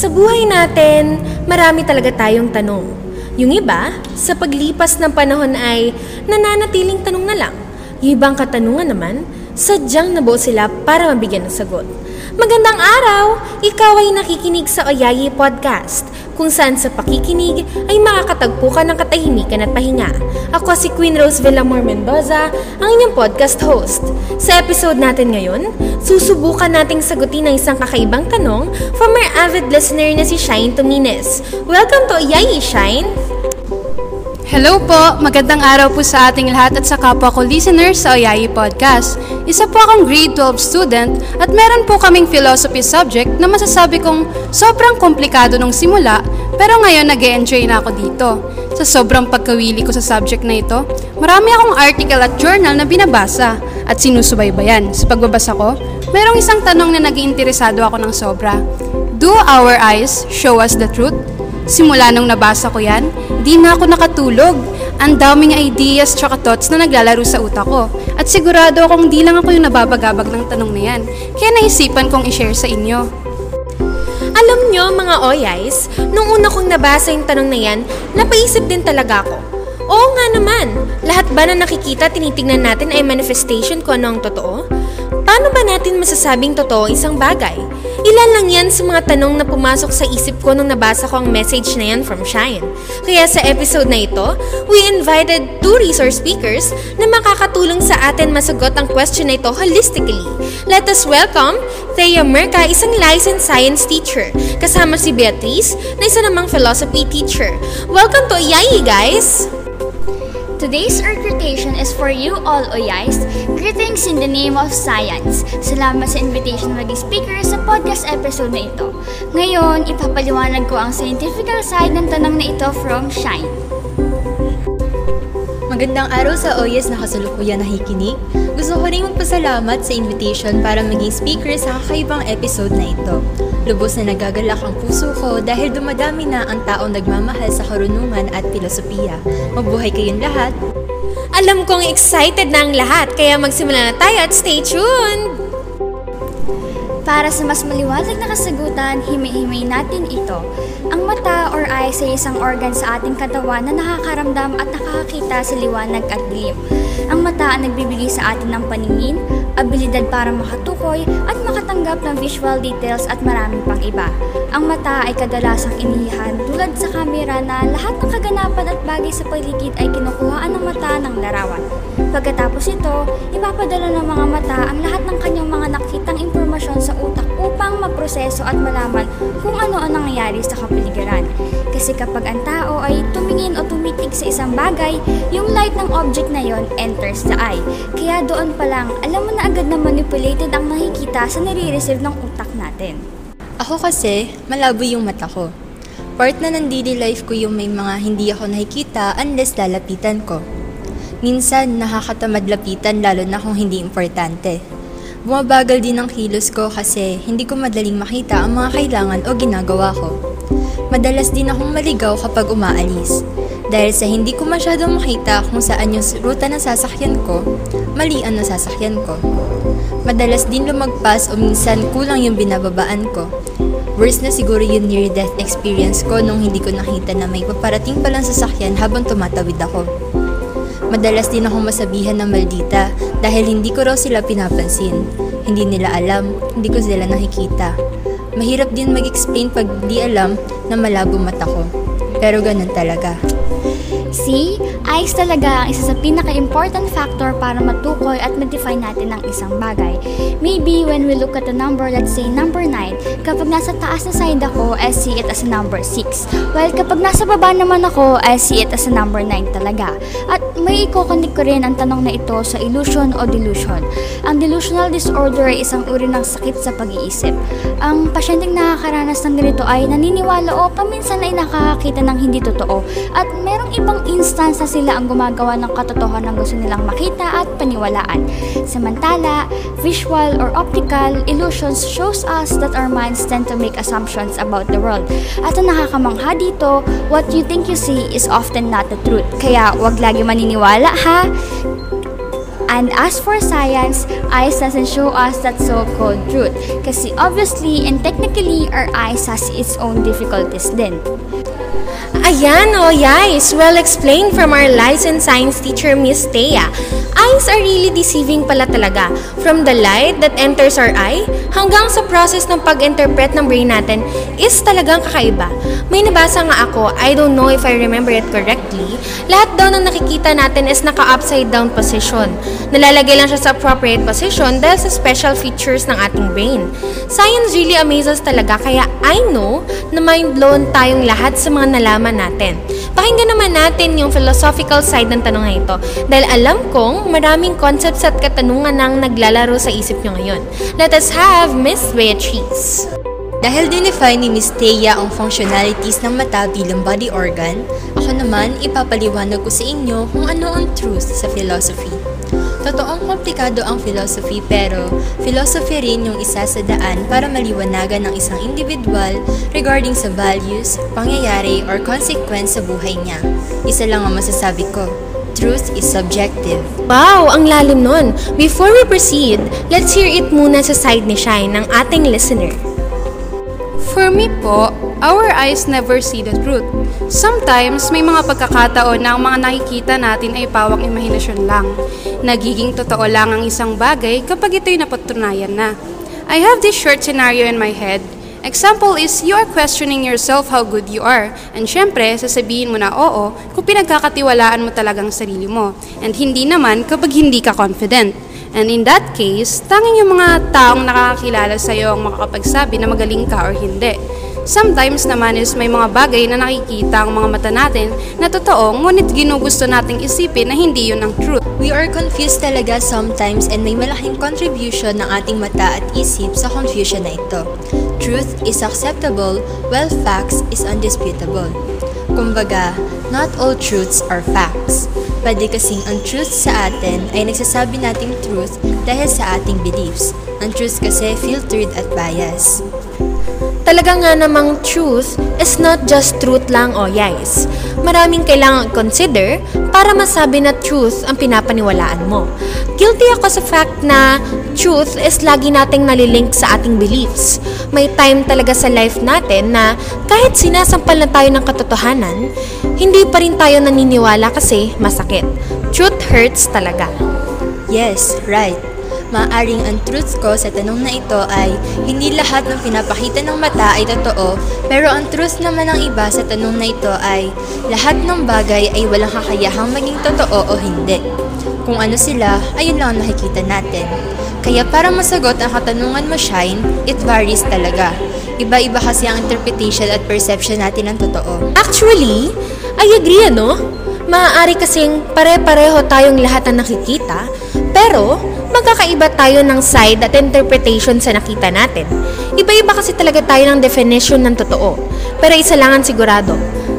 Sa buhay natin, marami talaga tayong tanong. Yung iba, sa paglipas ng panahon ay nananatiling tanong na lang. Yung ibang katanungan naman, sadyang nabuo sila para mabigyan ng sagot. Magandang araw! Ikaw ay nakikinig sa Oyayi Podcast, kung saan sa pakikinig ay makakatagpo ka ng katahimikan at pahinga. Ako si Queen Rose Villamor Mendoza, ang inyong podcast host. Sa episode natin ngayon, susubukan nating sagutin ang isang kakaibang tanong from our avid listener na si Shine Tumines. Welcome to Oyayi, Shine! Hello po! Magandang araw po sa ating lahat at sa kapwa ko listeners sa Oyayi Podcast. Isa po akong grade 12 student at meron po kaming philosophy subject na masasabi kong sobrang komplikado nung simula pero ngayon nag enjoy na ako dito. Sa sobrang pagkawili ko sa subject na ito, marami akong article at journal na binabasa at sinusubaybayan. Sa pagbabasa ko, merong isang tanong na naging interesado ako ng sobra. Do our eyes show us the truth? Simula nung nabasa ko yan, di na ako nakatulog. Ang daming ideas tsaka thoughts na naglalaro sa utak ko. At sigurado akong di lang ako yung nababagabag ng tanong na yan. Kaya naisipan kong i-share sa inyo. Alam nyo mga oyays, nung una kong nabasa yung tanong na yan, napaisip din talaga ako. Oo nga naman, lahat ba na nakikita tinitingnan natin ay manifestation ko ano ang totoo? Paano ba natin masasabing totoo isang bagay? Ilan lang yan sa mga tanong na pumasok sa isip ko nung nabasa ko ang message na yan from Shine. Kaya sa episode na ito, we invited two resource speakers na makakatulong sa atin masagot ang question na ito holistically. Let us welcome Thea Merca, isang licensed science teacher, kasama si Beatrice, na isa namang philosophy teacher. Welcome to Iyayi, guys! Today's recruitation is for you all Oyais. Greetings in the name of science. Salamat sa invitation maging speaker sa podcast episode na ito. Ngayon, ipapaliwanag ko ang scientific side ng tanong na ito from Shine. Magandang araw sa OYES na kasalukuyan nakikinig. Gusto ko rin magpasalamat sa invitation para maging speaker sa kakaibang episode na ito. Lubos na nagagalak ang puso ko dahil dumadami na ang taong nagmamahal sa karunungan at filosofiya. Mabuhay kayong lahat! Alam kong excited na ang lahat, kaya magsimula na tayo at stay tuned! Para sa mas maliwanag na kasagutan, himay-himay natin ito. Ang mata or eyes ay isang organ sa ating katawan na nakakaramdam at nakakakita sa liwanag at dilim. Ang mata ang nagbibigay sa atin ng paningin, abilidad para makatukoy at makatanggap ng visual details at maraming pang iba. Ang mata ay kadalasang inihihan tulad sa kamera na lahat ng kaganapan at bagay sa paligid ay kinukuhaan ng mata ng larawan. Pagkatapos ito, ipapadala ng mga mata ang lahat ng kanyang mga nakitang impormasyon sa utak upang maproseso at malaman kung ano ang nangyayari sa kapaligiran. Kasi kapag ang tao ay tumingin o tumitig sa isang bagay, yung light ng object na yon enters the eye. Kaya doon pa lang, alam mo na agad na manipulated ang nakikita sa nare-receive ng utak natin. Ako kasi, malabo yung mata ko. Part na ng daily life ko yung may mga hindi ako nakikita unless lalapitan ko. Minsan, nakakatamad lapitan lalo na kung hindi importante. Bumabagal din ang kilos ko kasi hindi ko madaling makita ang mga kailangan o ginagawa ko. Madalas din akong maligaw kapag umaalis. Dahil sa hindi ko masyadong makita kung saan yung ruta ng sasakyan ko, mali ang nasasakyan ko. Madalas din lumagpas o minsan kulang yung binababaan ko. Worst na siguro yung near-death experience ko nung hindi ko nakita na may paparating palang sasakyan habang tumatawid ako. Madalas din akong masabihan ng maldita dahil hindi ko raw sila pinapansin. Hindi nila alam, hindi ko sila nakikita. Mahirap din mag-explain pag di alam na malabo mata ko. Pero ganun talaga. See, eyes talaga ang isa sa pinaka-important factor para matukoy at ma-define natin ang isang bagay. Maybe when we look at a number, let's say number 9, kapag nasa taas na side ako, I see it as a number 6. While kapag nasa baba naman ako, I see it as a number 9 talaga. At may ikokonik ko rin ang tanong na ito sa illusion o delusion. Ang delusional disorder ay isang uri ng sakit sa pag-iisip. Ang pasyenteng nakakaranas ng ganito ay naniniwala o paminsan ay nakakakita ng hindi totoo at merong ibang instance na sila ang gumagawa ng katotohanan ng gusto nilang makita at paniwalaan. Samantala, visual or optical illusions shows us that our minds tend to make assumptions about the world. At ang nakakamangha dito, what you think you see is often not the truth. Kaya wag lagi maniniwala ha. And as for science, eyes doesn't show us that so-called truth. Kasi obviously and technically, our eyes has its own difficulties din. Ayan, oh yes, well explained from our licensed science teacher, Miss Thea. Eyes are really deceiving pala talaga. From the light that enters our eye, hanggang sa process ng pag-interpret ng brain natin is talagang kakaiba. May nabasa nga ako, I don't know if I remember it correctly, lahat daw ng nakikita natin is naka-upside down position. Nalalagay lang siya sa appropriate position dahil sa special features ng ating brain. Science really amazes talaga kaya I know na mind blown tayong lahat sa mga nalaman natin. Pakinggan naman natin yung philosophical side ng tanong na ito dahil alam kong maraming concepts at katanungan nang naglalaro sa isip nyo ngayon. Let us have Miss Beatrice. Dahil dinefine ni Miss Thea ang functionalities ng mata bilang body organ, ako naman ipapaliwanag ko sa inyo kung ano ang truth sa philosophy. Totoong komplikado ang philosophy pero philosophy rin yung isa sa daan para maliwanagan ng isang individual regarding sa values, pangyayari, or consequence sa buhay niya. Isa lang ang masasabi ko, truth is subjective. Wow, ang lalim nun. Before we proceed, let's hear it muna sa side ni Shine ng ating listener. For me po, our eyes never see the truth. Sometimes, may mga pagkakataon na ang mga nakikita natin ay pawang imahinasyon lang. Nagiging totoo lang ang isang bagay kapag ito'y napatunayan na. I have this short scenario in my head. Example is, you are questioning yourself how good you are. And syempre, sasabihin mo na oo kung pinagkakatiwalaan mo talagang sarili mo. And hindi naman kapag hindi ka confident. And in that case, tanging yung mga taong nakakakilala sa iyo ang makakapagsabi na magaling ka or hindi. Sometimes naman is may mga bagay na nakikita ang mga mata natin na totoo, ngunit ginugusto nating isipin na hindi yun ang truth. We are confused talaga sometimes and may malaking contribution ng ating mata at isip sa confusion na ito. Truth is acceptable while facts is undisputable. Kumbaga, not all truths are facts. Pwede kasing ang truth sa atin ay nagsasabi nating truth dahil sa ating beliefs. Ang truth kasi filtered at bias. Talaga nga namang truth is not just truth lang o yes. Maraming kailangan consider para masabi na truth ang pinapaniwalaan mo. Guilty ako sa fact na truth is lagi nating nalilink sa ating beliefs. May time talaga sa life natin na kahit sinasampal na tayo ng katotohanan, hindi pa rin tayo naniniwala kasi masakit. Truth hurts talaga. Yes, right. Maaring ang truth ko sa tanong na ito ay hindi lahat ng pinapakita ng mata ay totoo, pero ang truth naman ng iba sa tanong na ito ay lahat ng bagay ay walang kakayahang maging totoo o hindi. Kung ano sila, ayun lang ang nakikita natin. Kaya para masagot ang katanungan mo, Shine, it varies talaga. Iba-iba kasi ang interpretation at perception natin ng totoo. Actually, I agree ano? Maaari kasing pare-pareho tayong lahat na nakikita, pero magkakaiba tayo ng side at interpretation sa nakita natin. Iba-iba kasi talaga tayo ng definition ng totoo. Pero isa lang ang sigurado,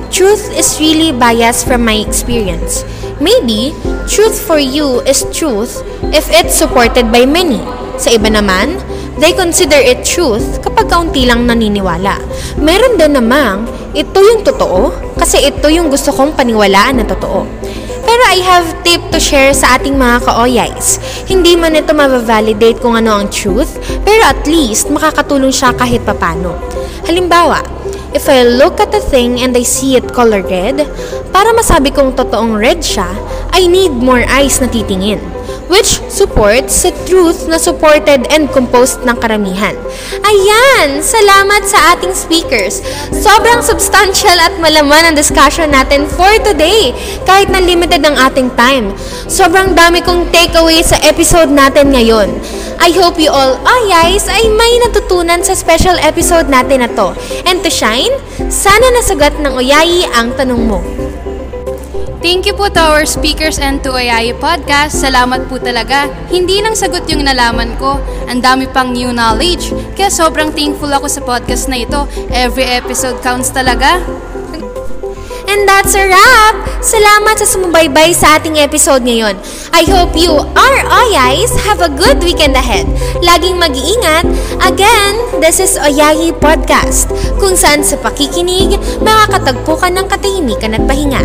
truth is really biased from my experience. Maybe, truth for you is truth if it's supported by many. Sa iba naman, they consider it truth kapag kaunti lang naniniwala. Meron din namang, ito yung totoo kasi ito yung gusto kong paniwalaan na totoo. Pero I have tip to share sa ating mga ka-oyays. Hindi man ito ma-validate kung ano ang truth, pero at least makakatulong siya kahit papano. Halimbawa, if I look at a thing and I see it color red, para masabi kong totoong red siya, I need more eyes na titingin which supports sa truth na supported and composed ng karamihan. Ayan! Salamat sa ating speakers. Sobrang substantial at malaman ang discussion natin for today, kahit na limited ang ating time. Sobrang dami kong takeaway sa episode natin ngayon. I hope you all, oh guys, ay may natutunan sa special episode natin na to. And to shine, sana nasagot ng Oyayi ang tanong mo. Thank you po to our speakers and to Ayayi Podcast. Salamat po talaga. Hindi lang sagot yung nalaman ko. Ang dami pang new knowledge. Kaya sobrang thankful ako sa podcast na ito. Every episode counts talaga. And that's a wrap! Salamat sa sumubaybay sa ating episode ngayon. I hope you, our Oyais, have a good weekend ahead. Laging mag-iingat. Again, this is Oyayi Podcast, kung saan sa pakikinig, makakatagpo ka ng katahimikan at pahinga.